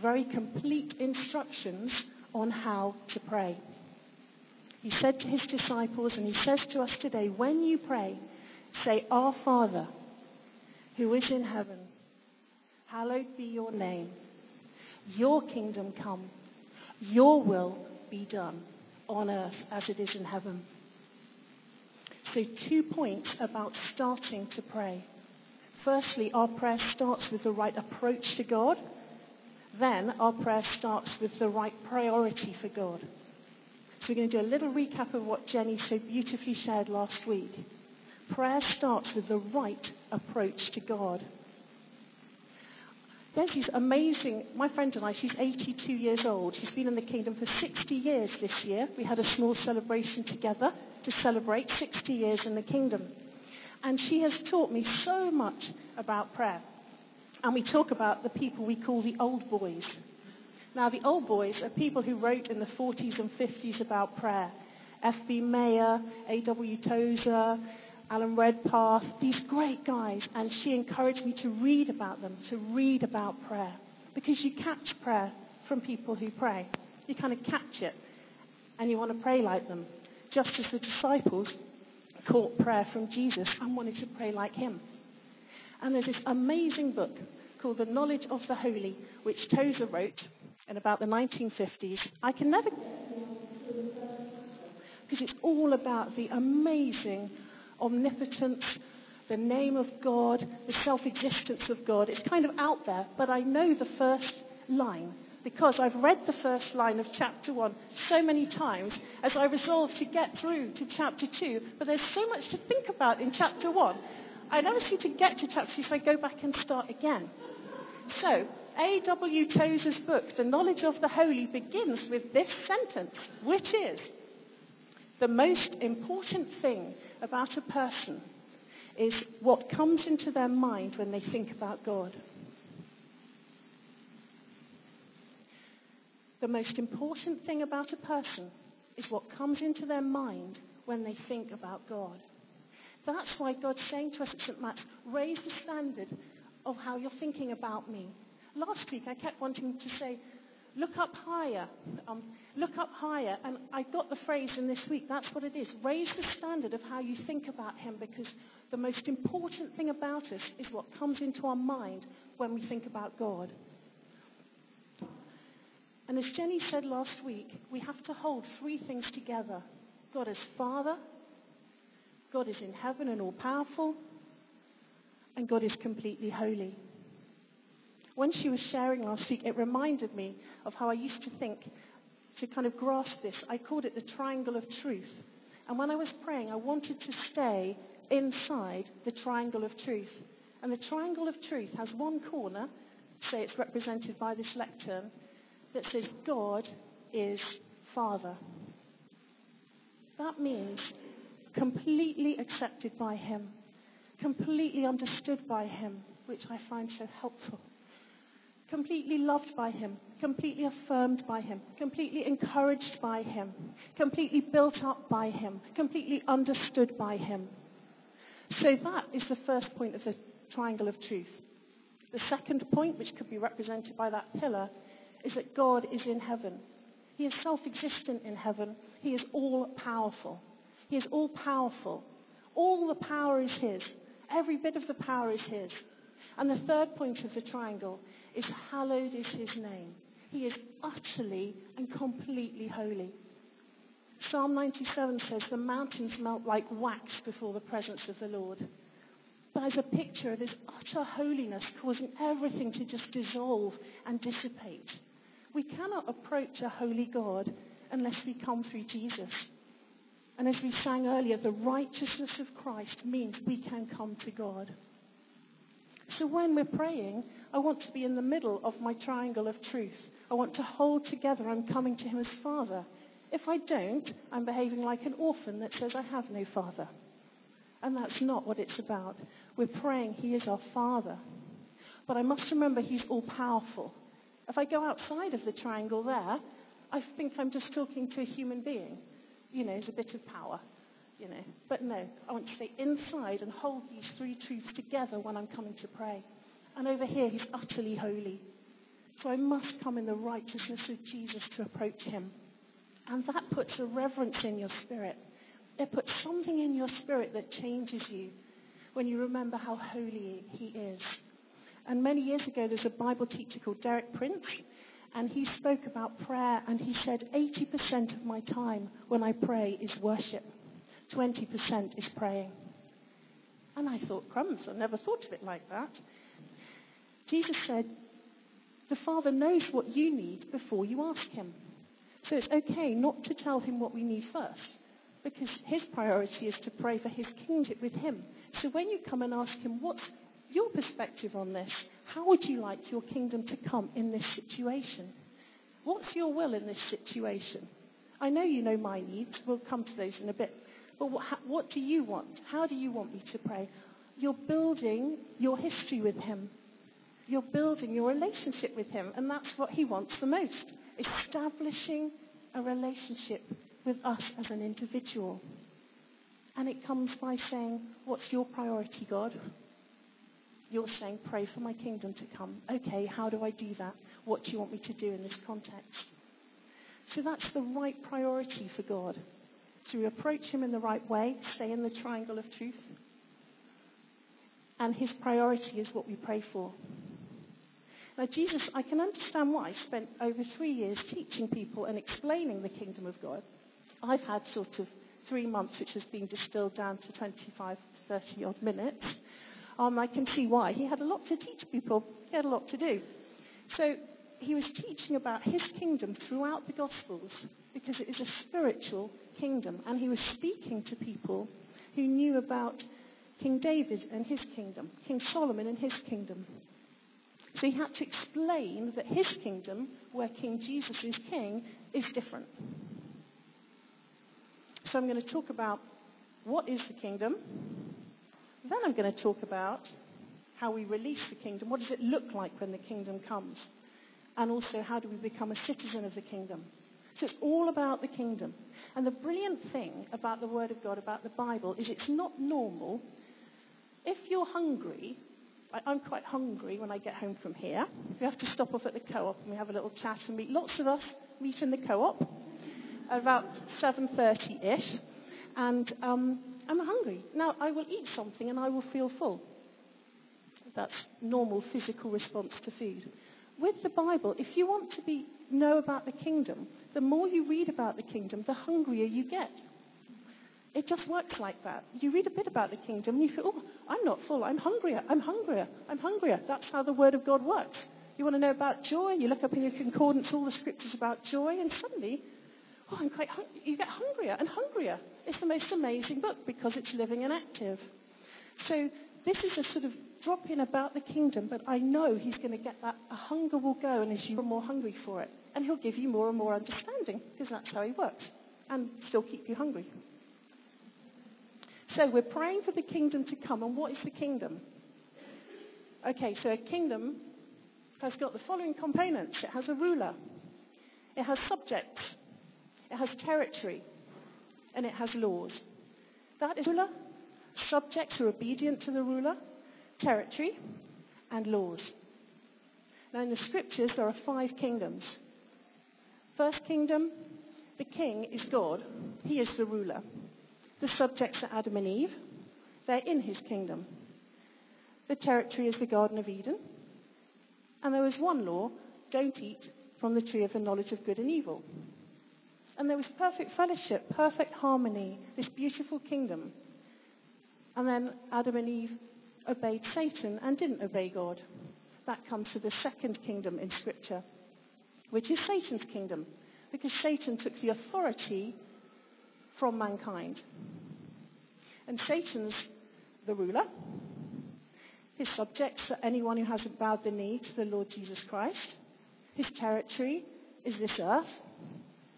very complete instructions on how to pray. He said to his disciples, and he says to us today, when you pray, say, Our Father, who is in heaven, hallowed be your name. Your kingdom come. Your will be done on earth as it is in heaven. So, two points about starting to pray. Firstly, our prayer starts with the right approach to God. Then, our prayer starts with the right priority for God. So, we're going to do a little recap of what Jenny so beautifully shared last week. Prayer starts with the right approach to God. This amazing, my friend and I, she's 82 years old. She's been in the kingdom for 60 years this year. We had a small celebration together to celebrate 60 years in the kingdom. And she has taught me so much about prayer. And we talk about the people we call the old boys. Now, the old boys are people who wrote in the 40s and 50s about prayer. F.B. Meyer, A.W. Tozer, Alan Redpath, these great guys, and she encouraged me to read about them, to read about prayer. Because you catch prayer from people who pray. You kind of catch it, and you want to pray like them. Just as the disciples caught prayer from Jesus and wanted to pray like him. And there's this amazing book The Knowledge of the Holy, which Tozer wrote in about the 1950s. I can never because it's all about the amazing omnipotence, the name of God, the self existence of God. It's kind of out there, but I know the first line because I've read the first line of chapter one so many times as I resolve to get through to chapter two. But there's so much to think about in chapter one. I never seem to get to chapter two, so I go back and start again. So, A.W. Tozer's book, The Knowledge of the Holy, begins with this sentence, which is the most important thing about a person is what comes into their mind when they think about God. The most important thing about a person is what comes into their mind when they think about God. That's why God's saying to us at St. Matt's, raise the standard of how you're thinking about me. Last week I kept wanting to say, look up higher. Um, look up higher. And I got the phrase in this week. That's what it is. Raise the standard of how you think about him because the most important thing about us is what comes into our mind when we think about God. And as Jenny said last week, we have to hold three things together God is Father, God is in heaven and all powerful, and God is completely holy. When she was sharing last week, it reminded me of how I used to think to kind of grasp this. I called it the triangle of truth. And when I was praying, I wanted to stay inside the triangle of truth. And the triangle of truth has one corner, say it's represented by this lectern, that says God is Father. That means completely accepted by Him, completely understood by Him, which I find so helpful completely loved by Him, completely affirmed by Him, completely encouraged by Him, completely built up by Him, completely understood by Him. So that is the first point of the triangle of truth. The second point, which could be represented by that pillar, is that God is in heaven. He is self existent in heaven. He is all powerful. He is all powerful. All the power is His. Every bit of the power is His. And the third point of the triangle is hallowed is his name. He is utterly and completely holy. Psalm 97 says the mountains melt like wax before the presence of the Lord. That is a picture of his utter holiness causing everything to just dissolve and dissipate. We cannot approach a holy God unless we come through Jesus. And as we sang earlier, the righteousness of Christ means we can come to God. So when we're praying, I want to be in the middle of my triangle of truth. I want to hold together. I'm coming to him as Father. If I don't, I'm behaving like an orphan that says, I have no father. And that's not what it's about. We're praying, He is our Father. But I must remember He's all powerful. If I go outside of the triangle there, I think I'm just talking to a human being. You know, there's a bit of power you know. But no, I want to stay inside and hold these three truths together when I'm coming to pray. And over here, he's utterly holy. So I must come in the righteousness of Jesus to approach him. And that puts a reverence in your spirit. It puts something in your spirit that changes you when you remember how holy he is. And many years ago, there's a Bible teacher called Derek Prince, and he spoke about prayer, and he said, 80% of my time when I pray is worship, 20% is praying. And I thought, crumbs, I never thought of it like that. Jesus said, the Father knows what you need before you ask him. So it's okay not to tell him what we need first, because his priority is to pray for his kingship with him. So when you come and ask him, what's your perspective on this? How would you like your kingdom to come in this situation? What's your will in this situation? I know you know my needs. We'll come to those in a bit. But what, what do you want? How do you want me to pray? You're building your history with him. You're building your relationship with him. And that's what he wants the most establishing a relationship with us as an individual. And it comes by saying, What's your priority, God? You're saying, Pray for my kingdom to come. Okay, how do I do that? What do you want me to do in this context? So that's the right priority for God. To approach Him in the right way, stay in the triangle of truth. And His priority is what we pray for. Now, Jesus, I can understand why, I spent over three years teaching people and explaining the kingdom of God. I've had sort of three months, which has been distilled down to 25, 30 odd minutes. Um, I can see why. He had a lot to teach people, he had a lot to do. So he was teaching about his kingdom throughout the Gospels because it is a spiritual kingdom. And he was speaking to people who knew about King David and his kingdom, King Solomon and his kingdom. So he had to explain that his kingdom, where King Jesus is king, is different. So I'm going to talk about what is the kingdom. Then I'm going to talk about how we release the kingdom. What does it look like when the kingdom comes? And also, how do we become a citizen of the kingdom? So it's all about the kingdom. And the brilliant thing about the Word of God, about the Bible, is it's not normal. If you're hungry, I'm quite hungry when I get home from here. We have to stop off at the co-op and we have a little chat and meet. Lots of us meet in the co-op at about 7.30ish. And um, I'm hungry. Now, I will eat something and I will feel full. That's normal physical response to food. With the Bible, if you want to be, know about the kingdom, the more you read about the kingdom, the hungrier you get. It just works like that. You read a bit about the kingdom and you feel, oh, I'm not full. I'm hungrier. I'm hungrier. I'm hungrier. That's how the word of God works. You want to know about joy? You look up in your concordance all the scriptures about joy, and suddenly, oh, I'm quite hungry. You get hungrier and hungrier. It's the most amazing book because it's living and active. So this is a sort of drop in about the kingdom, but I know he's going to get that. A hunger will go, and as you're more hungry for it, and he'll give you more and more understanding because that's how he works, and still keep you hungry. So we're praying for the kingdom to come. And what is the kingdom? Okay, so a kingdom has got the following components it has a ruler, it has subjects, it has territory, and it has laws. That is ruler. Subjects are obedient to the ruler, territory, and laws. Now, in the scriptures, there are five kingdoms. First kingdom, the king is God, he is the ruler. The subjects are Adam and Eve. They're in his kingdom. The territory is the Garden of Eden. And there was one law don't eat from the tree of the knowledge of good and evil. And there was perfect fellowship, perfect harmony, this beautiful kingdom. And then Adam and Eve obeyed Satan and didn't obey God. That comes to the second kingdom in Scripture, which is Satan's kingdom, because Satan took the authority from mankind. And Satan's the ruler. His subjects are anyone who hasn't bowed the knee to the Lord Jesus Christ. His territory is this earth.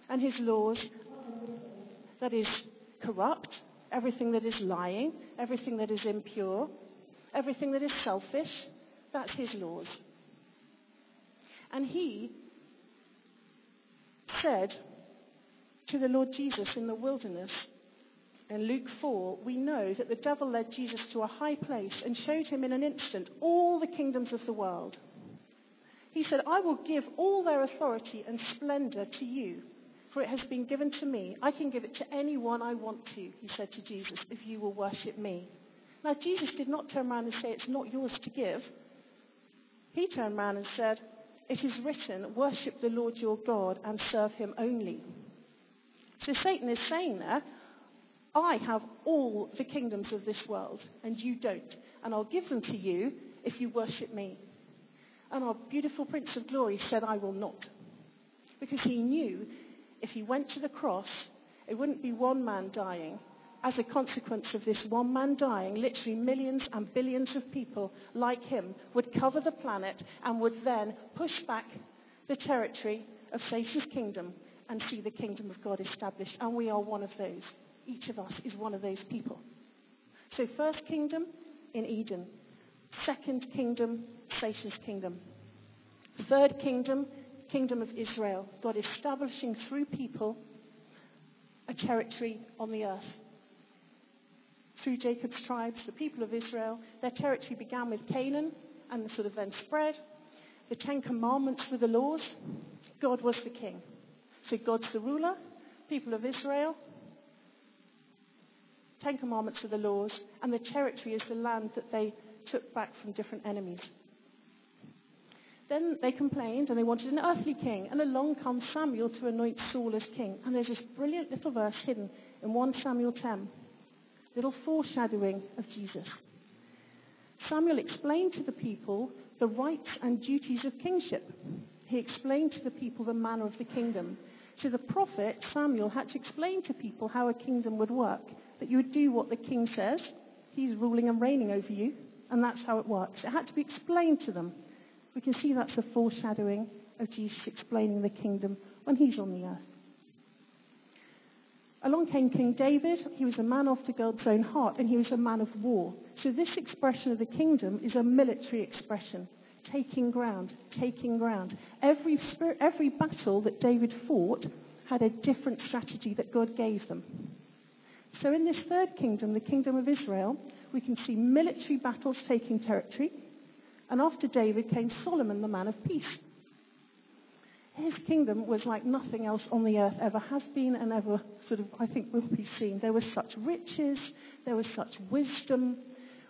And his laws, that is corrupt, everything that is lying, everything that is impure, everything that is selfish, that's his laws. And he said to the Lord Jesus in the wilderness, in Luke 4, we know that the devil led Jesus to a high place and showed him in an instant all the kingdoms of the world. He said, I will give all their authority and splendor to you, for it has been given to me. I can give it to anyone I want to, he said to Jesus, if you will worship me. Now, Jesus did not turn around and say, It's not yours to give. He turned around and said, It is written, worship the Lord your God and serve him only. So Satan is saying there, I have all the kingdoms of this world, and you don't. And I'll give them to you if you worship me. And our beautiful Prince of Glory said, I will not. Because he knew if he went to the cross, it wouldn't be one man dying. As a consequence of this one man dying, literally millions and billions of people like him would cover the planet and would then push back the territory of Satan's kingdom and see the kingdom of God established. And we are one of those. Each of us is one of those people. So, first kingdom in Eden, second kingdom, Satan's kingdom. Third kingdom, kingdom of Israel. God establishing through people a territory on the earth. Through Jacob's tribes, the people of Israel, their territory began with Canaan and sort of then spread. The Ten Commandments were the laws. God was the king. So God's the ruler, people of Israel. Ten Commandments are the laws, and the territory is the land that they took back from different enemies. Then they complained and they wanted an earthly king, and along comes Samuel to anoint Saul as king. And there's this brilliant little verse hidden in 1 Samuel 10, little foreshadowing of Jesus. Samuel explained to the people the rights and duties of kingship. He explained to the people the manner of the kingdom. So the prophet Samuel had to explain to people how a kingdom would work, that you would do what the king says. He's ruling and reigning over you, and that's how it works. It had to be explained to them. We can see that's a foreshadowing of Jesus explaining the kingdom when he's on the earth. Along came King David. He was a man after God's own heart, and he was a man of war. So, this expression of the kingdom is a military expression taking ground, taking ground. Every, spirit, every battle that David fought had a different strategy that God gave them. So, in this third kingdom, the kingdom of Israel, we can see military battles taking territory. And after David came Solomon, the man of peace. His kingdom was like nothing else on the earth ever has been and ever sort of, I think, will be seen. There was such riches, there was such wisdom.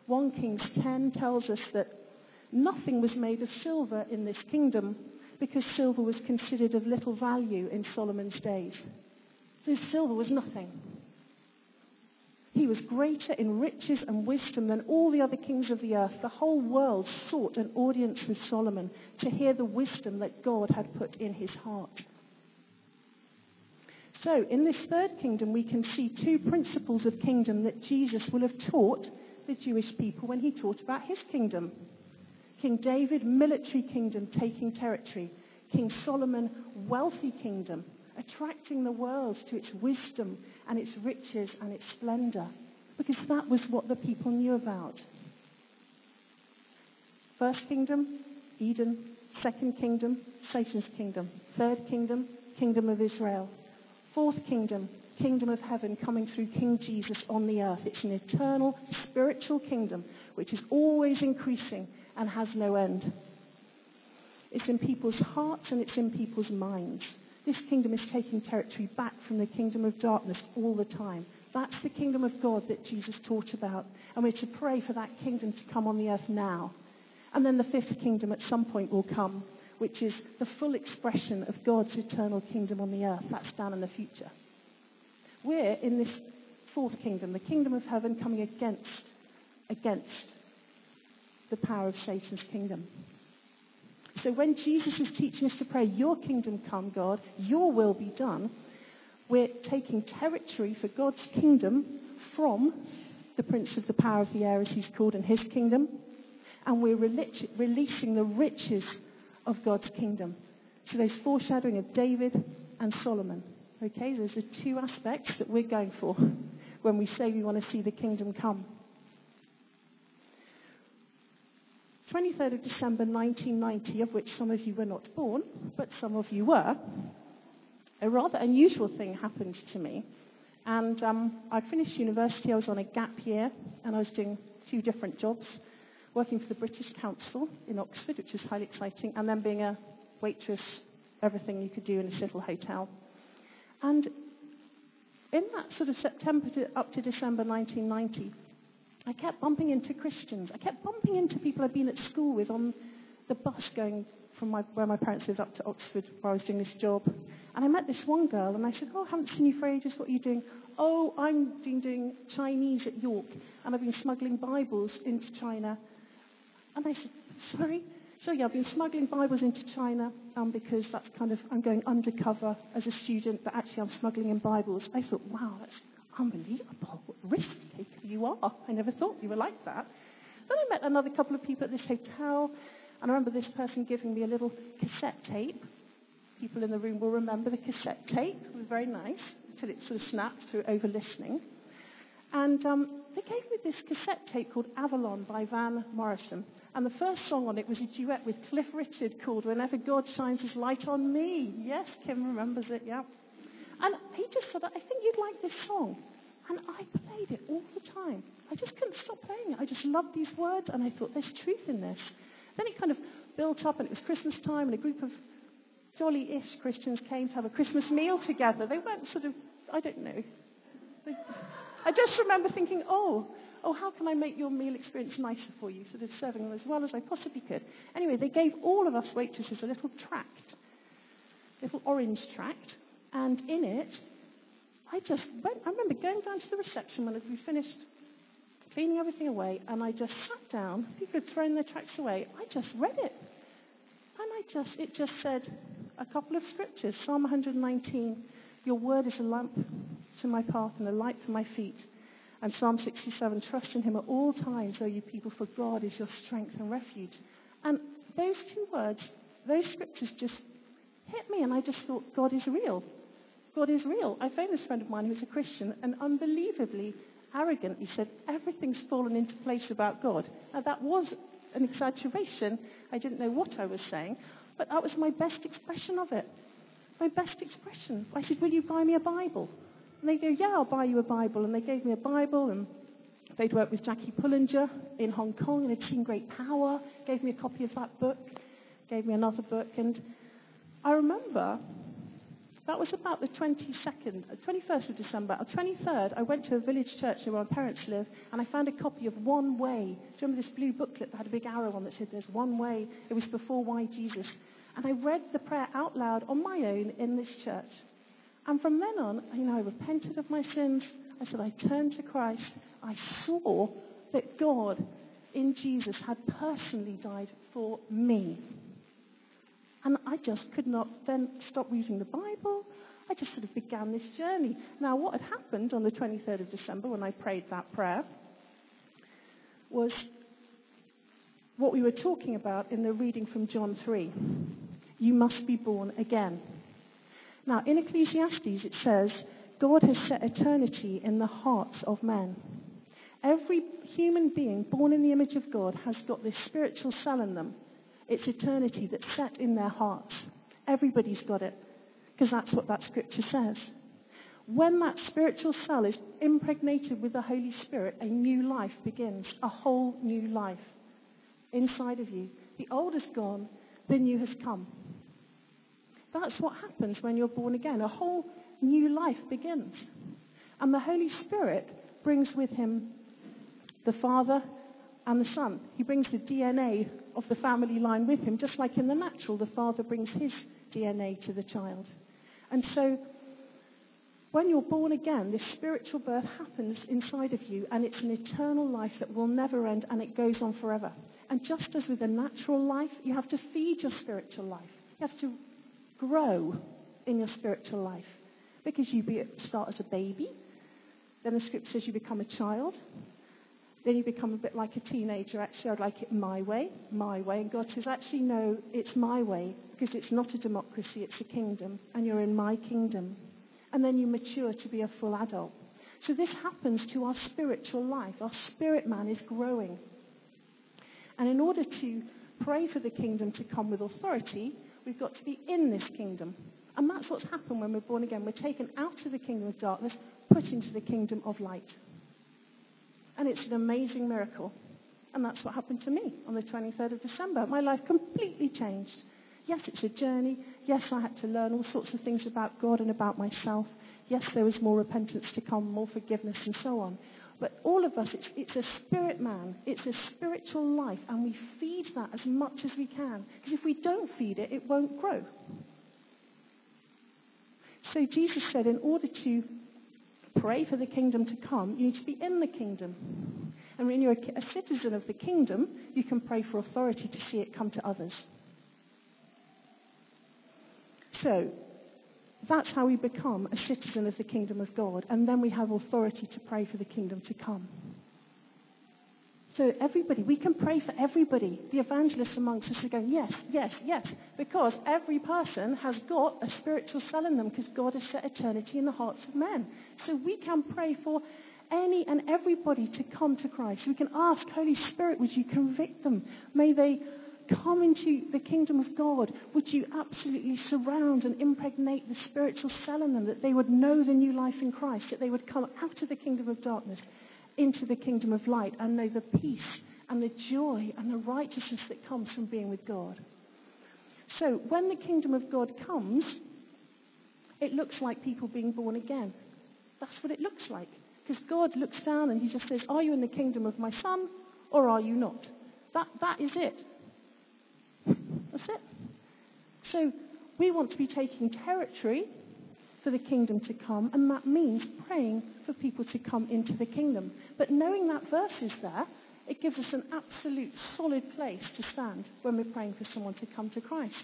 1 Kings 10 tells us that nothing was made of silver in this kingdom because silver was considered of little value in Solomon's days. So silver was nothing. He was greater in riches and wisdom than all the other kings of the earth. The whole world sought an audience with Solomon to hear the wisdom that God had put in his heart. So, in this third kingdom, we can see two principles of kingdom that Jesus will have taught the Jewish people when he taught about his kingdom. King David, military kingdom, taking territory. King Solomon, wealthy kingdom, attracting the world to its wisdom and its riches and its splendor, because that was what the people knew about. First kingdom, Eden. Second kingdom, Satan's kingdom. Third kingdom, kingdom of Israel. Fourth kingdom, kingdom of heaven coming through King Jesus on the earth. It's an eternal spiritual kingdom which is always increasing and has no end. It's in people's hearts and it's in people's minds. This kingdom is taking territory back from the kingdom of darkness all the time. That's the kingdom of God that Jesus taught about. And we're to pray for that kingdom to come on the earth now. And then the fifth kingdom at some point will come, which is the full expression of God's eternal kingdom on the earth. That's down in the future. We're in this fourth kingdom, the kingdom of heaven coming against, against the power of Satan's kingdom. So when Jesus is teaching us to pray, Your kingdom come, God, Your will be done, we're taking territory for God's kingdom from the prince of the power of the air, as he's called, in his kingdom, and we're releasing the riches of God's kingdom. So there's foreshadowing of David and Solomon. Okay, those are two aspects that we're going for when we say we want to see the kingdom come. 23rd of December 1990, of which some of you were not born, but some of you were, a rather unusual thing happened to me. And um, I'd finished university, I was on a gap year, and I was doing two different jobs. working for the British Council in Oxford, which was highly exciting, and then being a waitress, everything you could do in a civil hotel. And in that sort of September to, up to December 1990, I kept bumping into Christians. I kept bumping into people I'd been at school with on the bus going from my, where my parents lived up to Oxford where I was doing this job. And I met this one girl and I said, Oh, I haven't seen you for ages. What are you doing? Oh, I've been doing Chinese at York and I've been smuggling Bibles into China. And I said, Sorry? So, yeah, I've been smuggling Bibles into China um, because that's kind of, I'm going undercover as a student, but actually I'm smuggling in Bibles. I thought, wow, that's unbelievable. What risk taker you are. I never thought you were like that. Then I met another couple of people at this hotel, and I remember this person giving me a little cassette tape. People in the room will remember the cassette tape. It was very nice until it sort of snapped through over listening. And um, they gave me this cassette tape called Avalon by Van Morrison. And the first song on it was a duet with Cliff Richard called Whenever God Shines His Light on Me. Yes, Kim remembers it, yeah. And he just said, I think you'd like this song. And I played it all the time. I just couldn't stop playing it. I just loved these words, and I thought, there's truth in this. Then it kind of built up, and it was Christmas time, and a group of jolly ish Christians came to have a Christmas meal together. They weren't sort of, I don't know. They, I just remember thinking, oh, oh, how can I make your meal experience nicer for you? Sort of serving them as well as I possibly could. Anyway, they gave all of us waitresses a little tract, little orange tract, and in it, I just went, I remember going down to the reception when we finished cleaning everything away, and I just sat down. People had thrown their tracts away. I just read it. And I just, it just said a couple of scriptures. Psalm 119, Your word is a lamp to my path and a light for my feet. And Psalm 67, Trust in him at all times, O you people, for God is your strength and refuge. And those two words, those scriptures just hit me, and I just thought, God is real. God is real. I phoned this friend of mine who's a Christian and unbelievably arrogantly said, Everything's fallen into place about God. Now, that was an exaggeration. I didn't know what I was saying, but that was my best expression of it. My best expression. I said, Will you buy me a Bible? And they go, Yeah, I'll buy you a Bible. And they gave me a Bible, and they'd worked with Jackie Pullinger in Hong Kong and had seen great power, gave me a copy of that book, gave me another book. And I remember that was about the 22nd, 21st uh, of December. On 23rd, I went to a village church where my parents live, and I found a copy of One Way. Do you remember this blue booklet that had a big arrow on that said, There's one way? It was before Why Jesus. And I read the prayer out loud on my own in this church. And from then on, you know, I repented of my sins. I said, I turned to Christ. I saw that God in Jesus had personally died for me. And I just could not then stop reading the Bible. I just sort of began this journey. Now, what had happened on the 23rd of December when I prayed that prayer was what we were talking about in the reading from John 3. You must be born again. Now, in Ecclesiastes, it says, God has set eternity in the hearts of men. Every human being born in the image of God has got this spiritual cell in them it's eternity that's set in their hearts. Everybody's got it, because that's what that scripture says. When that spiritual cell is impregnated with the Holy Spirit, a new life begins, a whole new life inside of you. The old is gone, the new has come. That's what happens when you're born again. A whole new life begins. And the Holy Spirit brings with him the Father and the Son. He brings the DNA of the family line with him, just like in the natural, the father brings his DNA to the child. And so, when you're born again, this spiritual birth happens inside of you, and it's an eternal life that will never end, and it goes on forever. And just as with a natural life, you have to feed your spiritual life. You have to grow in your spiritual life. Because you be, start as a baby, then the scripture says you become a child, then you become a bit like a teenager. Actually, I'd like it my way, my way. And God says, actually, no, it's my way because it's not a democracy, it's a kingdom. And you're in my kingdom. And then you mature to be a full adult. So this happens to our spiritual life. Our spirit man is growing. And in order to pray for the kingdom to come with authority, we've got to be in this kingdom. And that's what's happened when we're born again. We're taken out of the kingdom of darkness, put into the kingdom of light. And it's an amazing miracle. And that's what happened to me on the 23rd of December. My life completely changed. Yes, it's a journey. Yes, I had to learn all sorts of things about God and about myself. Yes, there was more repentance to come, more forgiveness, and so on. But all of us, it's, it's a spirit man. It's a spiritual life, and we feed that as much as we can. Because if we don't feed it, it won't grow. So Jesus said, in order to pray for the kingdom to come, you need to be in the kingdom. And when you're a, citizen of the kingdom, you can pray for authority to see it come to others. So, that's how we become a citizen of the kingdom of God. And then we have authority to pray for the kingdom to come. So, everybody, we can pray for everybody. The evangelists amongst us are going, yes, yes, yes. Because every person has got a spiritual cell in them because God has set eternity in the hearts of men. So, we can pray for any and everybody to come to Christ. We can ask, Holy Spirit, would you convict them? May they come into the kingdom of God, would you absolutely surround and impregnate the spiritual cell in them that they would know the new life in Christ, that they would come out of the kingdom of darkness into the kingdom of light and know the peace and the joy and the righteousness that comes from being with God. So when the kingdom of God comes, it looks like people being born again. That's what it looks like. Because God looks down and he just says, Are you in the kingdom of my son or are you not? That, that is it. That's it. So we want to be taking territory for the kingdom to come, and that means praying for people to come into the kingdom. But knowing that verse is there, it gives us an absolute solid place to stand when we're praying for someone to come to Christ.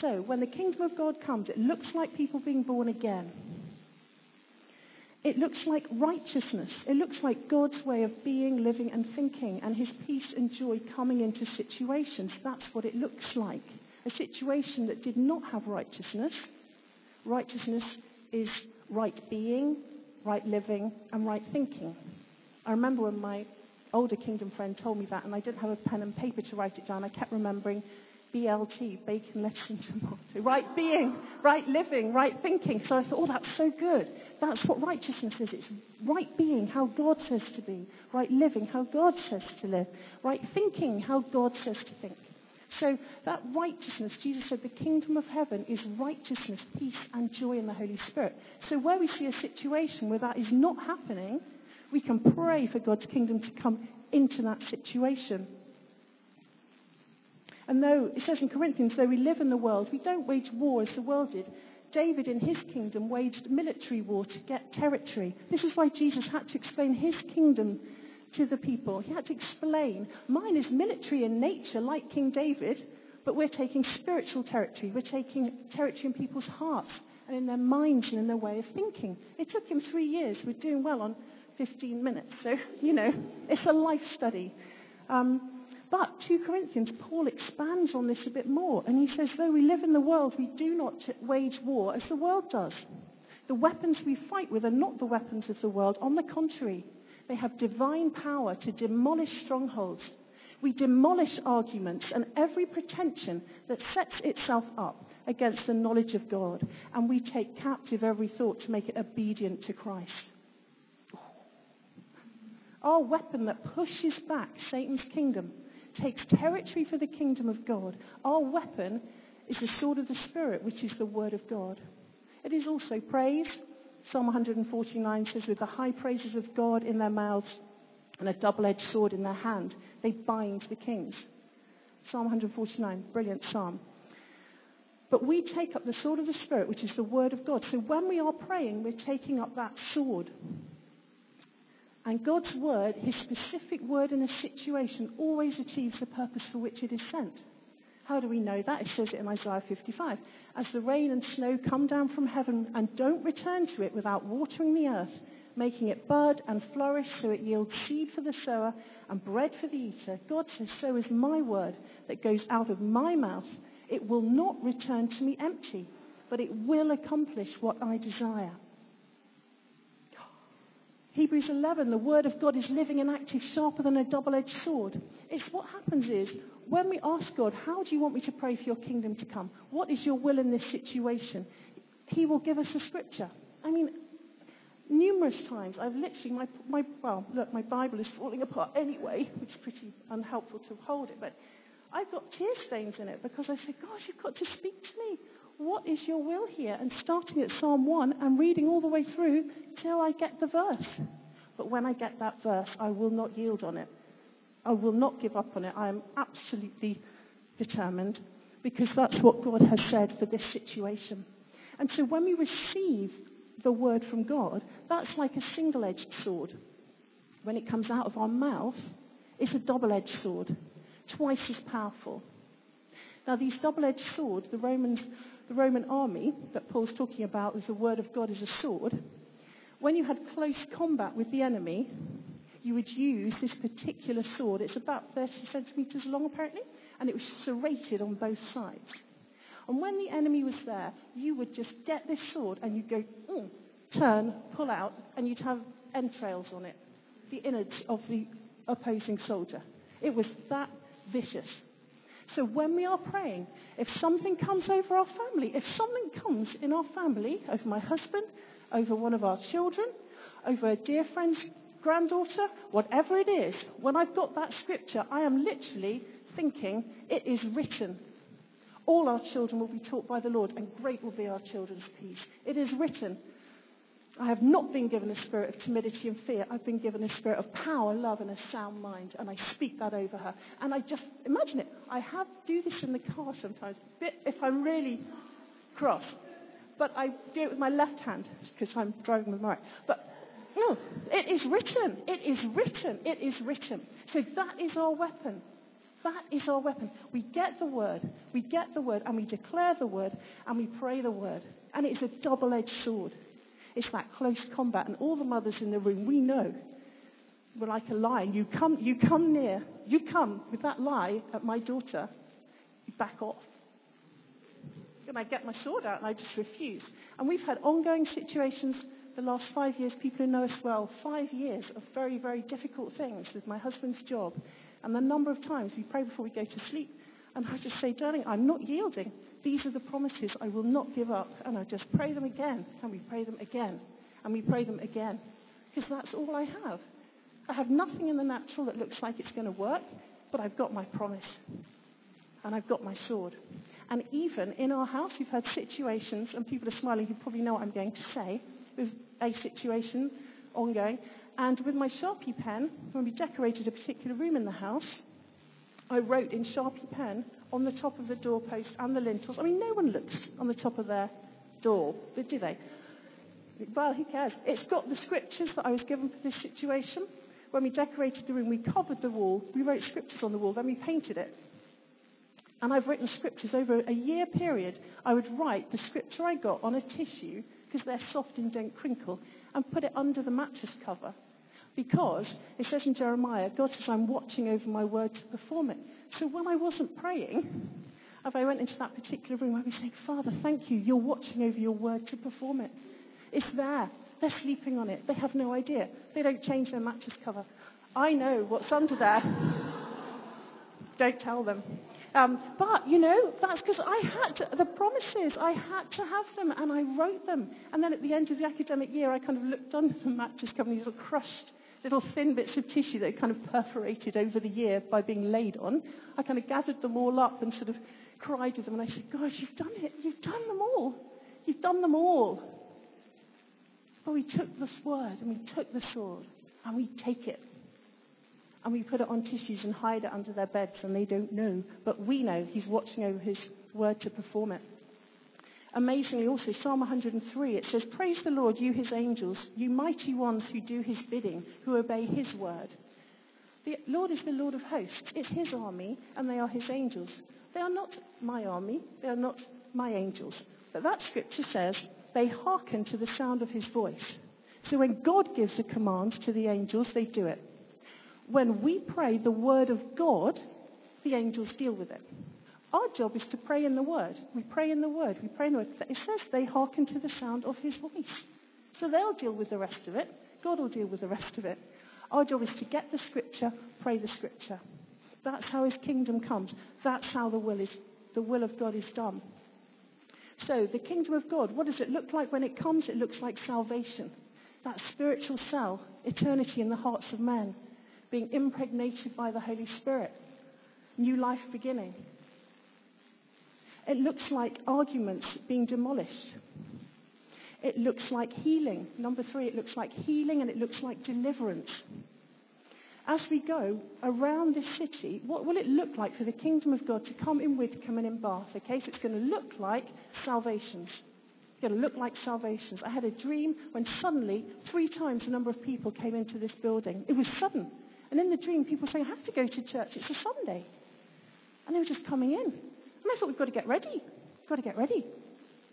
So, when the kingdom of God comes, it looks like people being born again. It looks like righteousness. It looks like God's way of being, living, and thinking, and his peace and joy coming into situations. That's what it looks like. A situation that did not have righteousness. Righteousness is right being, right living, and right thinking. I remember when my older kingdom friend told me that, and I didn't have a pen and paper to write it down. I kept remembering BLT, bacon, lettuce, and tomato. Right being, right living, right thinking. So I thought, oh, that's so good. That's what righteousness is. It's right being, how God says to be. Right living, how God says to live. Right thinking, how God says to think. So that righteousness, Jesus said, the kingdom of heaven is righteousness, peace, and joy in the Holy Spirit. So where we see a situation where that is not happening, we can pray for God's kingdom to come into that situation. And though it says in Corinthians, though we live in the world, we don't wage war as the world did. David in his kingdom waged military war to get territory. This is why Jesus had to explain his kingdom to the people. He had to explain, mine is military in nature, like King David, but we're taking spiritual territory. We're taking territory in people's hearts and in their minds and in their way of thinking. It took him three years. We're doing well on 15 minutes. So, you know, it's a life study. Um, but 2 Corinthians, Paul expands on this a bit more. And he says, though we live in the world, we do not wage war as the world does. The weapons we fight with are not the weapons of the world. On the contrary, they have divine power to demolish strongholds. We demolish arguments and every pretension that sets itself up against the knowledge of God. And we take captive every thought to make it obedient to Christ. Our weapon that pushes back Satan's kingdom takes territory for the kingdom of God. Our weapon is the sword of the Spirit, which is the word of God. It is also praise. Psalm 149 says, with the high praises of God in their mouths and a double edged sword in their hand, they bind the kings. Psalm 149, brilliant psalm. But we take up the sword of the Spirit, which is the word of God. So when we are praying, we're taking up that sword. And God's word, his specific word in a situation, always achieves the purpose for which it is sent. How do we know that? It says it in Isaiah 55. As the rain and snow come down from heaven and don't return to it without watering the earth, making it bud and flourish so it yields seed for the sower and bread for the eater, God says, so is my word that goes out of my mouth. It will not return to me empty, but it will accomplish what I desire. Hebrews 11, the word of God is living and active, sharper than a double-edged sword. It's what happens is, when we ask God, how do you want me to pray for your kingdom to come? What is your will in this situation? He will give us a scripture. I mean, numerous times, I've literally, my, my, well, look, my Bible is falling apart anyway, which is pretty unhelpful to hold it, but I've got tear stains in it because I said, gosh, you've got to speak to me. What is your will here? And starting at Psalm 1 and reading all the way through till I get the verse. But when I get that verse, I will not yield on it. I will not give up on it. I am absolutely determined because that's what God has said for this situation. And so when we receive the word from God, that's like a single edged sword. When it comes out of our mouth, it's a double edged sword, twice as powerful. Now, these double edged swords, the, Romans, the Roman army that Paul's talking about the word of God as a sword, when you had close combat with the enemy, you would use this particular sword. It's about 30 centimeters long, apparently, and it was serrated on both sides. And when the enemy was there, you would just get this sword and you'd go, mm, turn, pull out, and you'd have entrails on it, the innards of the opposing soldier. It was that vicious. So when we are praying, if something comes over our family, if something comes in our family, over my husband, over one of our children, over a dear friend's granddaughter, whatever it is, when I've got that scripture, I am literally thinking, it is written. All our children will be taught by the Lord, and great will be our children's peace. It is written. I have not been given a spirit of timidity and fear. I've been given a spirit of power, love, and a sound mind. And I speak that over her. And I just imagine it. I have do this in the car sometimes, if I'm really cross. But I do it with my left hand because I'm driving with my right. But no, it is written. It is written. It is written. So that is our weapon. That is our weapon. We get the word, we get the word, and we declare the word, and we pray the word. And it's a double edged sword. It's that close combat. And all the mothers in the room, we know we're like a lion. You come, you come near, you come with that lie at my daughter, you back off. And I get my sword out and I just refuse. And we've had ongoing situations the last five years, people who know us well, five years of very, very difficult things with my husband's job. And the number of times we pray before we go to sleep, and I just say, darling, I'm not yielding. These are the promises. I will not give up. And I just pray them again, and we pray them again, and we pray them again. Because that's all I have. I have nothing in the natural that looks like it's going to work, but I've got my promise. And I've got my sword. And even in our house, we've had situations, and people are smiling, you probably know what I'm going to say, with a situation ongoing. And with my Sharpie pen, when we decorated a particular room in the house, I wrote in Sharpie pen on the top of the doorpost and the lintels. I mean, no one looks on the top of their door, but do they? Well, who cares? It's got the scriptures that I was given for this situation. When we decorated the room, we covered the wall, we wrote scriptures on the wall, then we painted it. And I've written scriptures over a year period. I would write the scripture I got on a tissue because they're soft and don't crinkle, and put it under the mattress cover. Because it says in Jeremiah, God says, I'm watching over my word to perform it. So when I wasn't praying, if I went into that particular room, I'd be saying, Father, thank you. You're watching over your word to perform it. It's there. They're sleeping on it. They have no idea. They don't change their mattress cover. I know what's under there. don't tell them. Um, but, you know, that's because I had to, the promises, I had to have them and I wrote them. And then at the end of the academic year, I kind of looked under the mattress these little crushed, little thin bits of tissue that kind of perforated over the year by being laid on. I kind of gathered them all up and sort of cried to them and I said, God, you've done it. You've done them all. You've done them all. But we took this word and we took the sword and we take it and we put it on tissues and hide it under their beds and they don't know. But we know he's watching over his word to perform it. Amazingly, also, Psalm 103, it says, Praise the Lord, you his angels, you mighty ones who do his bidding, who obey his word. The Lord is the Lord of hosts. It's his army, and they are his angels. They are not my army, they are not my angels. But that scripture says they hearken to the sound of his voice. So when God gives a command to the angels, they do it when we pray the word of God, the angels deal with it. Our job is to pray in the word. We pray in the word. We pray in the word. It says they hearken to the sound of his voice. So they'll deal with the rest of it. God will deal with the rest of it. Our job is to get the scripture, pray the scripture. That's how his kingdom comes. That's how the will is the will of God is done. So the kingdom of God, what does it look like when it comes? It looks like salvation. that spiritual cell, eternity in the hearts of men, being impregnated by the Holy Spirit, new life beginning. It looks like arguments being demolished. It looks like healing. Number three, it looks like healing and it looks like deliverance. As we go around this city, what will it look like for the kingdom of God to come in Widcombe and in Bath? Okay, so it's going to look like salvations. It's going to look like salvations. I had a dream when suddenly three times the number of people came into this building. It was sudden. And in the dream, people say, I have to go to church. It's a Sunday. And they were just coming in. And I thought, we've got to get ready. We've got to get ready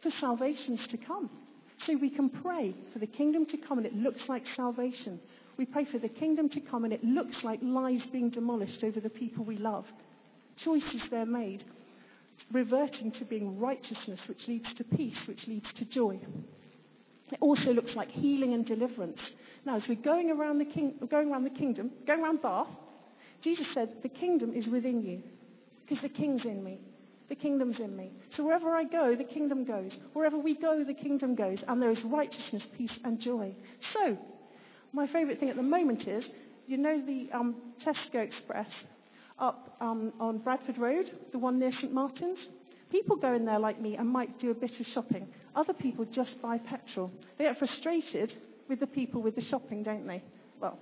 for salvations to come. So we can pray for the kingdom to come, and it looks like salvation. We pray for the kingdom to come, and it looks like lies being demolished over the people we love. Choices they're made, reverting to being righteousness, which leads to peace, which leads to joy. It also looks like healing and deliverance. Now, as we're going around the, king, going around the kingdom, going around Bath, Jesus said, The kingdom is within you, because the king's in me. The kingdom's in me. So wherever I go, the kingdom goes. Wherever we go, the kingdom goes. And there is righteousness, peace, and joy. So, my favourite thing at the moment is, you know the um, Tesco Express up um, on Bradford Road, the one near St Martin's? People go in there like me and might do a bit of shopping. Other people just buy petrol. They get frustrated with the people with the shopping, don't they? Well,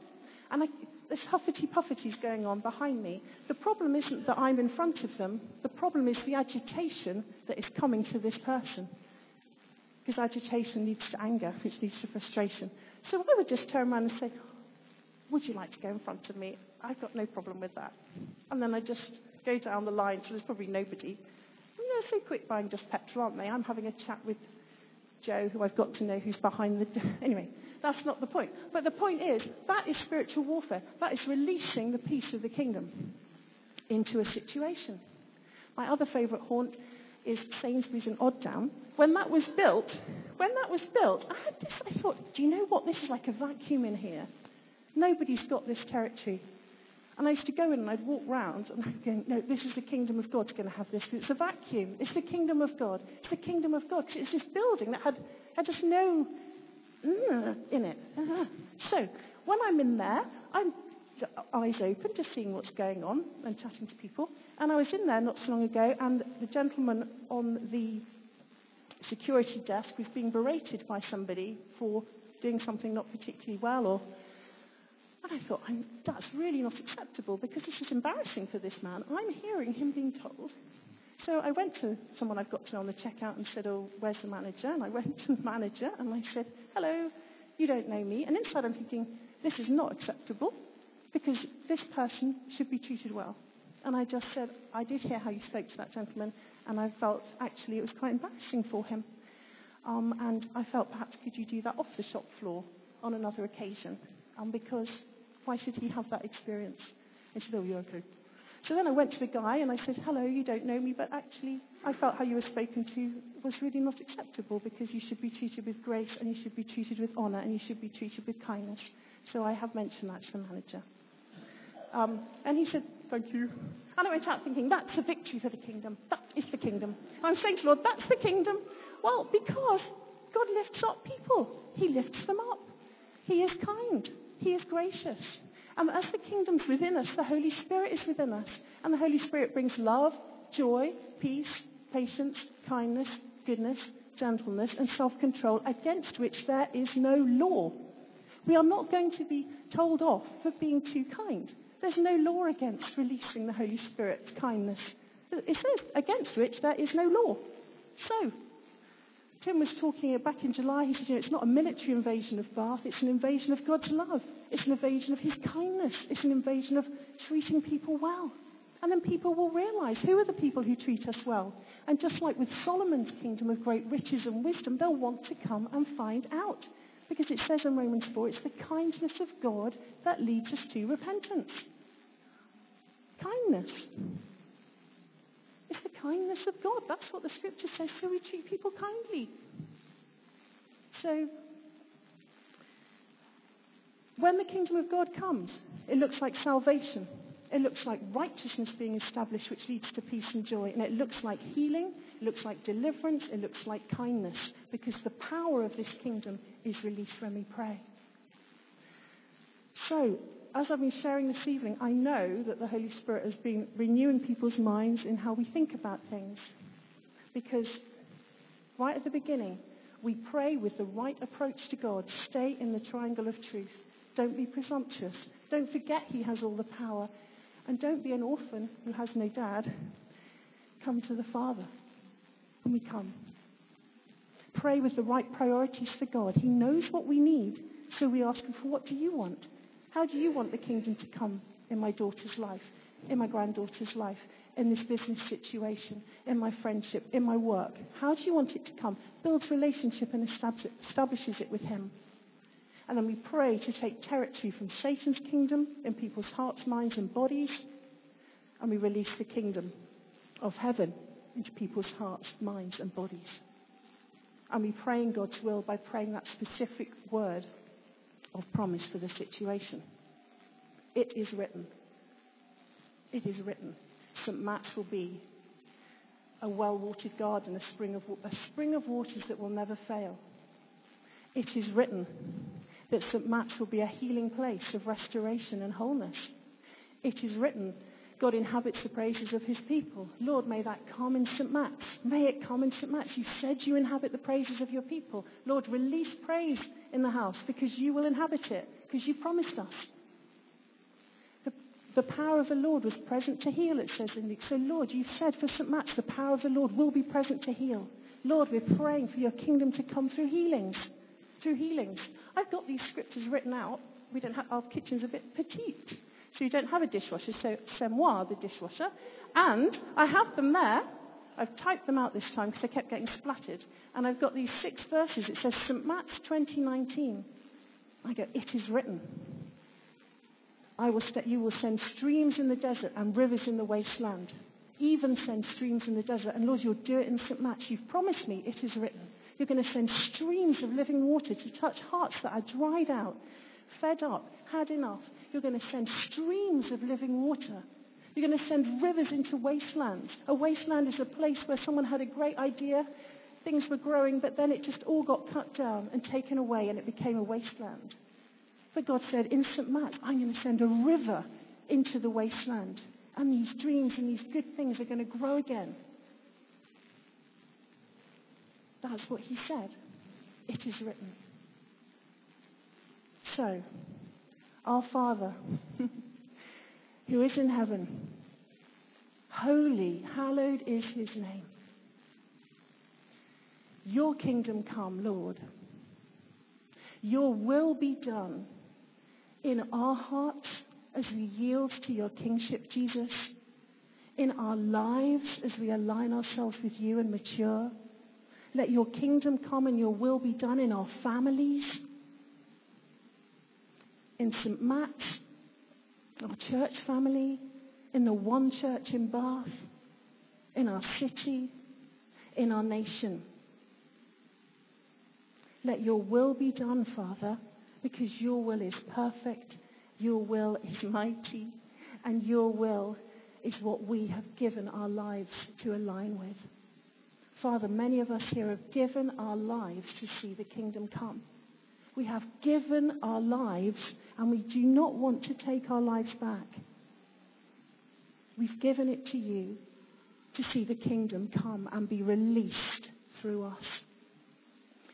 and I, there's huffety puffities going on behind me. The problem isn't that I'm in front of them. The problem is the agitation that is coming to this person. Because agitation leads to anger, which leads to frustration. So I would just turn around and say, Would you like to go in front of me? I've got no problem with that. And then I just go down the line, so there's probably nobody. They're quick buying just petrol, aren't they? I'm having a chat with Joe, who I've got to know who's behind the. Anyway, that's not the point. But the point is, that is spiritual warfare. That is releasing the peace of the kingdom into a situation. My other favourite haunt is Sainsbury's in Odd Down. When that was built, when that was built, I had this, I thought, do you know what? This is like a vacuum in here. Nobody's got this territory. And I used to go in and I'd walk round and I'd go, no, this is the kingdom of God's going to have this. It's a vacuum. It's the kingdom of God. It's the kingdom of God. It's this building that had, had just no mm, in it. Uh-huh. So when I'm in there, I'm eyes open, just seeing what's going on and chatting to people. And I was in there not so long ago, and the gentleman on the security desk was being berated by somebody for doing something not particularly well or and I thought, that's really not acceptable because this is embarrassing for this man. I'm hearing him being told. So I went to someone I've got to know on the checkout and said, oh, where's the manager? And I went to the manager and I said, hello, you don't know me. And inside I'm thinking, this is not acceptable because this person should be treated well. And I just said, I did hear how you spoke to that gentleman, and I felt actually it was quite embarrassing for him. Um, and I felt perhaps could you do that off the shop floor on another occasion? Um, because why should he have that experience? And she said, Oh, you're okay. So then I went to the guy and I said, Hello, you don't know me, but actually I felt how you were spoken to was really not acceptable because you should be treated with grace and you should be treated with honour and you should be treated with kindness. So I have mentioned that to the manager. Um, and he said, Thank you. And I went out thinking, That's a victory for the kingdom. That is the kingdom. I'm saying to the Lord, That's the kingdom. Well, because God lifts up people, He lifts them up. He is kind. He is gracious. And as the kingdom's within us, the Holy Spirit is within us. And the Holy Spirit brings love, joy, peace, patience, kindness, goodness, gentleness, and self control, against which there is no law. We are not going to be told off for being too kind. There's no law against releasing the Holy Spirit's kindness. It says, against which there is no law. So, Tim was talking back in July, he said, you know, it's not a military invasion of Bath, it's an invasion of God's love. It's an invasion of his kindness. It's an invasion of treating people well. And then people will realize who are the people who treat us well. And just like with Solomon's kingdom of great riches and wisdom, they'll want to come and find out. Because it says in Romans 4, it's the kindness of God that leads us to repentance. Kindness. Kindness of God. That's what the scripture says, so we treat people kindly. So, when the kingdom of God comes, it looks like salvation. It looks like righteousness being established, which leads to peace and joy. And it looks like healing. It looks like deliverance. It looks like kindness. Because the power of this kingdom is released when we pray. So, as I've been sharing this evening, I know that the Holy Spirit has been renewing people's minds in how we think about things. Because right at the beginning, we pray with the right approach to God. Stay in the triangle of truth. Don't be presumptuous. Don't forget He has all the power. And don't be an orphan who has no dad. Come to the Father. And we come. Pray with the right priorities for God. He knows what we need. So we ask Him for what do you want? How do you want the kingdom to come in my daughter's life, in my granddaughter's life, in this business situation, in my friendship, in my work? How do you want it to come? Builds relationship and establishes it with Him. And then we pray to take territory from Satan's kingdom in people's hearts, minds, and bodies. And we release the kingdom of heaven into people's hearts, minds, and bodies. And we pray in God's will by praying that specific word of promise for the situation. It is written. It is written. St. Matt's will be a well-watered garden, a spring, of, a spring of waters that will never fail. It is written that St. Matt's will be a healing place of restoration and wholeness. It is written God inhabits the praises of his people. Lord, may that come in St. Matt's. May it come in St. Matt's. You said you inhabit the praises of your people. Lord, release praise in the house because you will inhabit it, because you promised us. The, the power of the Lord was present to heal, it says in Luke. So, Lord, you said for St. Matt's, the power of the Lord will be present to heal. Lord, we're praying for your kingdom to come through healings. Through healings. I've got these scriptures written out. We don't have, our kitchen's a bit petite. So you don't have a dishwasher, so c'est moi, the dishwasher. And I have them there. I've typed them out this time because they kept getting splattered. And I've got these six verses. It says St. Matt's 2019. I go, it is written. I will st- you will send streams in the desert and rivers in the wasteland. Even send streams in the desert. And Lord, you'll do it in St. Matt's. You've promised me, it is written. You're going to send streams of living water to touch hearts that are dried out, fed up, had enough. You're going to send streams of living water. You're going to send rivers into wastelands. A wasteland is a place where someone had a great idea, things were growing, but then it just all got cut down and taken away and it became a wasteland. But God said, in St. Matt, I'm going to send a river into the wasteland. And these dreams and these good things are going to grow again. That's what he said. It is written. So, our Father, who is in heaven, holy, hallowed is his name. Your kingdom come, Lord. Your will be done in our hearts as we yield to your kingship, Jesus, in our lives as we align ourselves with you and mature. Let your kingdom come and your will be done in our families, in St. Matt's, our church family, in the one church in Bath, in our city, in our nation. Let your will be done, Father, because your will is perfect, your will is mighty, and your will is what we have given our lives to align with. Father, many of us here have given our lives to see the kingdom come. We have given our lives and we do not want to take our lives back. We've given it to you to see the kingdom come and be released through us.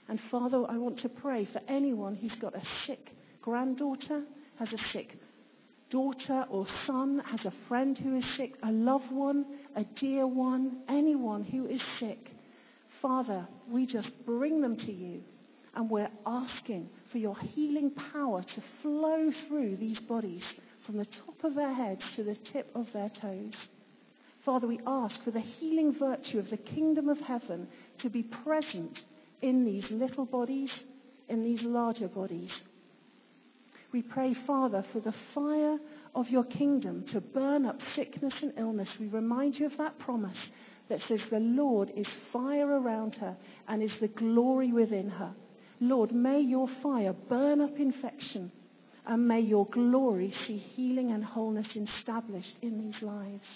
And Father, I want to pray for anyone who's got a sick granddaughter, has a sick daughter or son, has a friend who is sick, a loved one, a dear one, anyone who is sick. Father, we just bring them to you and we're asking for your healing power to flow through these bodies from the top of their heads to the tip of their toes. Father, we ask for the healing virtue of the kingdom of heaven to be present in these little bodies, in these larger bodies. We pray, Father, for the fire of your kingdom to burn up sickness and illness. We remind you of that promise that says the Lord is fire around her and is the glory within her. Lord, may your fire burn up infection and may your glory see healing and wholeness established in these lives.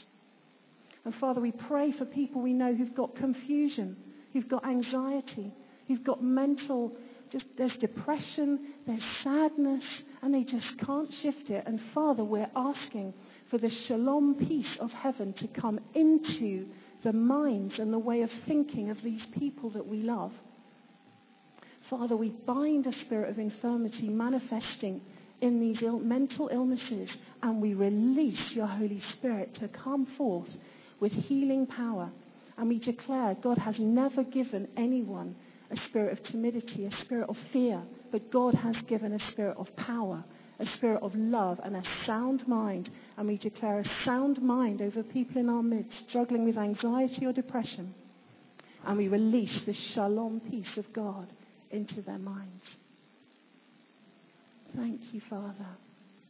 And Father, we pray for people we know who've got confusion, who've got anxiety, who've got mental just, there's depression, there's sadness, and they just can't shift it. And Father, we're asking for the shalom peace of heaven to come into the minds and the way of thinking of these people that we love. Father, we bind a spirit of infirmity manifesting in these Ill- mental illnesses, and we release your Holy Spirit to come forth with healing power. And we declare God has never given anyone a spirit of timidity, a spirit of fear, but God has given a spirit of power, a spirit of love, and a sound mind. And we declare a sound mind over people in our midst struggling with anxiety or depression. And we release the shalom peace of God into their minds. Thank you, Father.